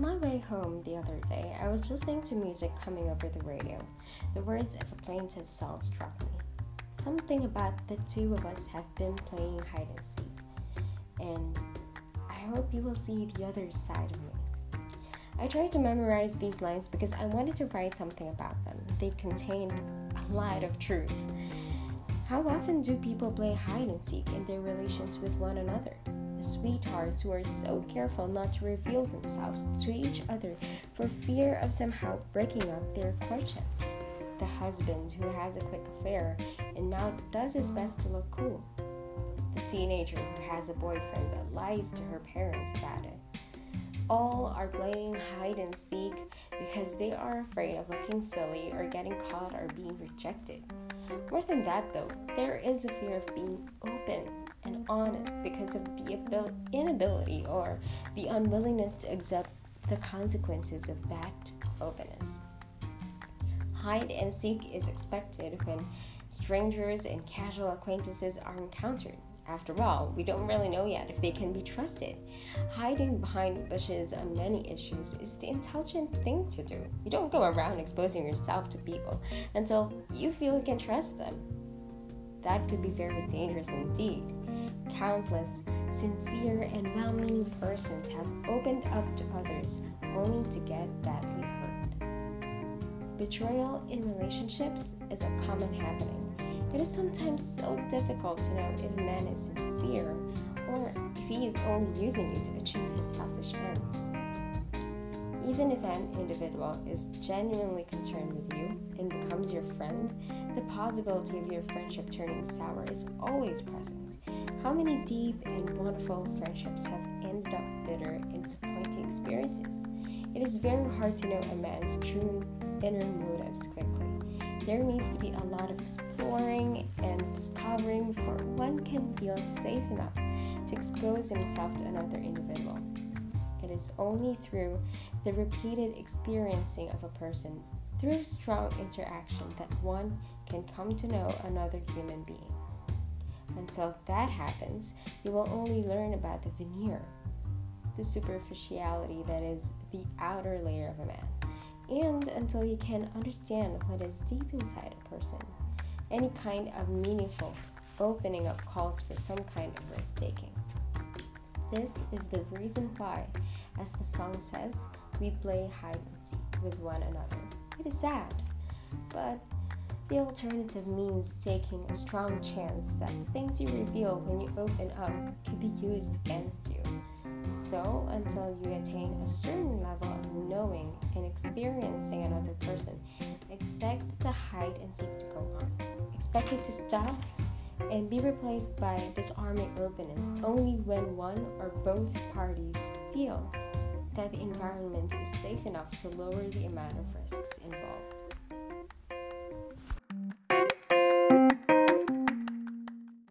my way home the other day, I was listening to music coming over the radio. The words of a plaintive song struck me. Something about the two of us have been playing hide and seek. And I hope you will see the other side of me. I tried to memorize these lines because I wanted to write something about them. They contained a lot of truth. How often do people play hide and seek in their relations with one another? The sweethearts who are so careful not to reveal themselves to each other for fear of somehow breaking up their courtship. The husband who has a quick affair and now does his best to look cool. The teenager who has a boyfriend but lies to her parents about it. All are playing hide and seek because they are afraid of looking silly or getting caught or being rejected. More than that, though, there is a fear of being open honest because of the inability or the unwillingness to accept the consequences of that openness. Hide and seek is expected when strangers and casual acquaintances are encountered. After all, we don't really know yet if they can be trusted. Hiding behind bushes on many issues is the intelligent thing to do. You don't go around exposing yourself to people until you feel you can trust them. That could be very dangerous indeed. Countless sincere and well meaning persons have opened up to others only to get badly hurt. Betrayal in relationships is a common happening it is sometimes so difficult to know if a man is sincere or if he is only using you to achieve his selfish ends. Even if an individual is genuinely concerned with you and becomes your friend, the possibility of your friendship turning sour is always present. How many deep and wonderful friendships have ended up bitter and disappointing experiences? It is very hard to know a man's true inner motives quickly. There needs to be a lot of exploring and discovering before one can feel safe enough to expose himself to another individual. It is only through the repeated experiencing of a person, through strong interaction, that one can come to know another human being. Until that happens, you will only learn about the veneer, the superficiality that is the outer layer of a man and until you can understand what is deep inside a person. Any kind of meaningful opening up calls for some kind of risk taking. This is the reason why, as the song says, we play hide and seek with one another. It is sad, but the alternative means taking a strong chance that the things you reveal when you open up could be used against you. So, until you attain a certain level of knowing and experiencing another person, expect to hide and seek to go on. Expect it to stop and be replaced by disarming openness only when one or both parties feel that the environment is safe enough to lower the amount of risks involved.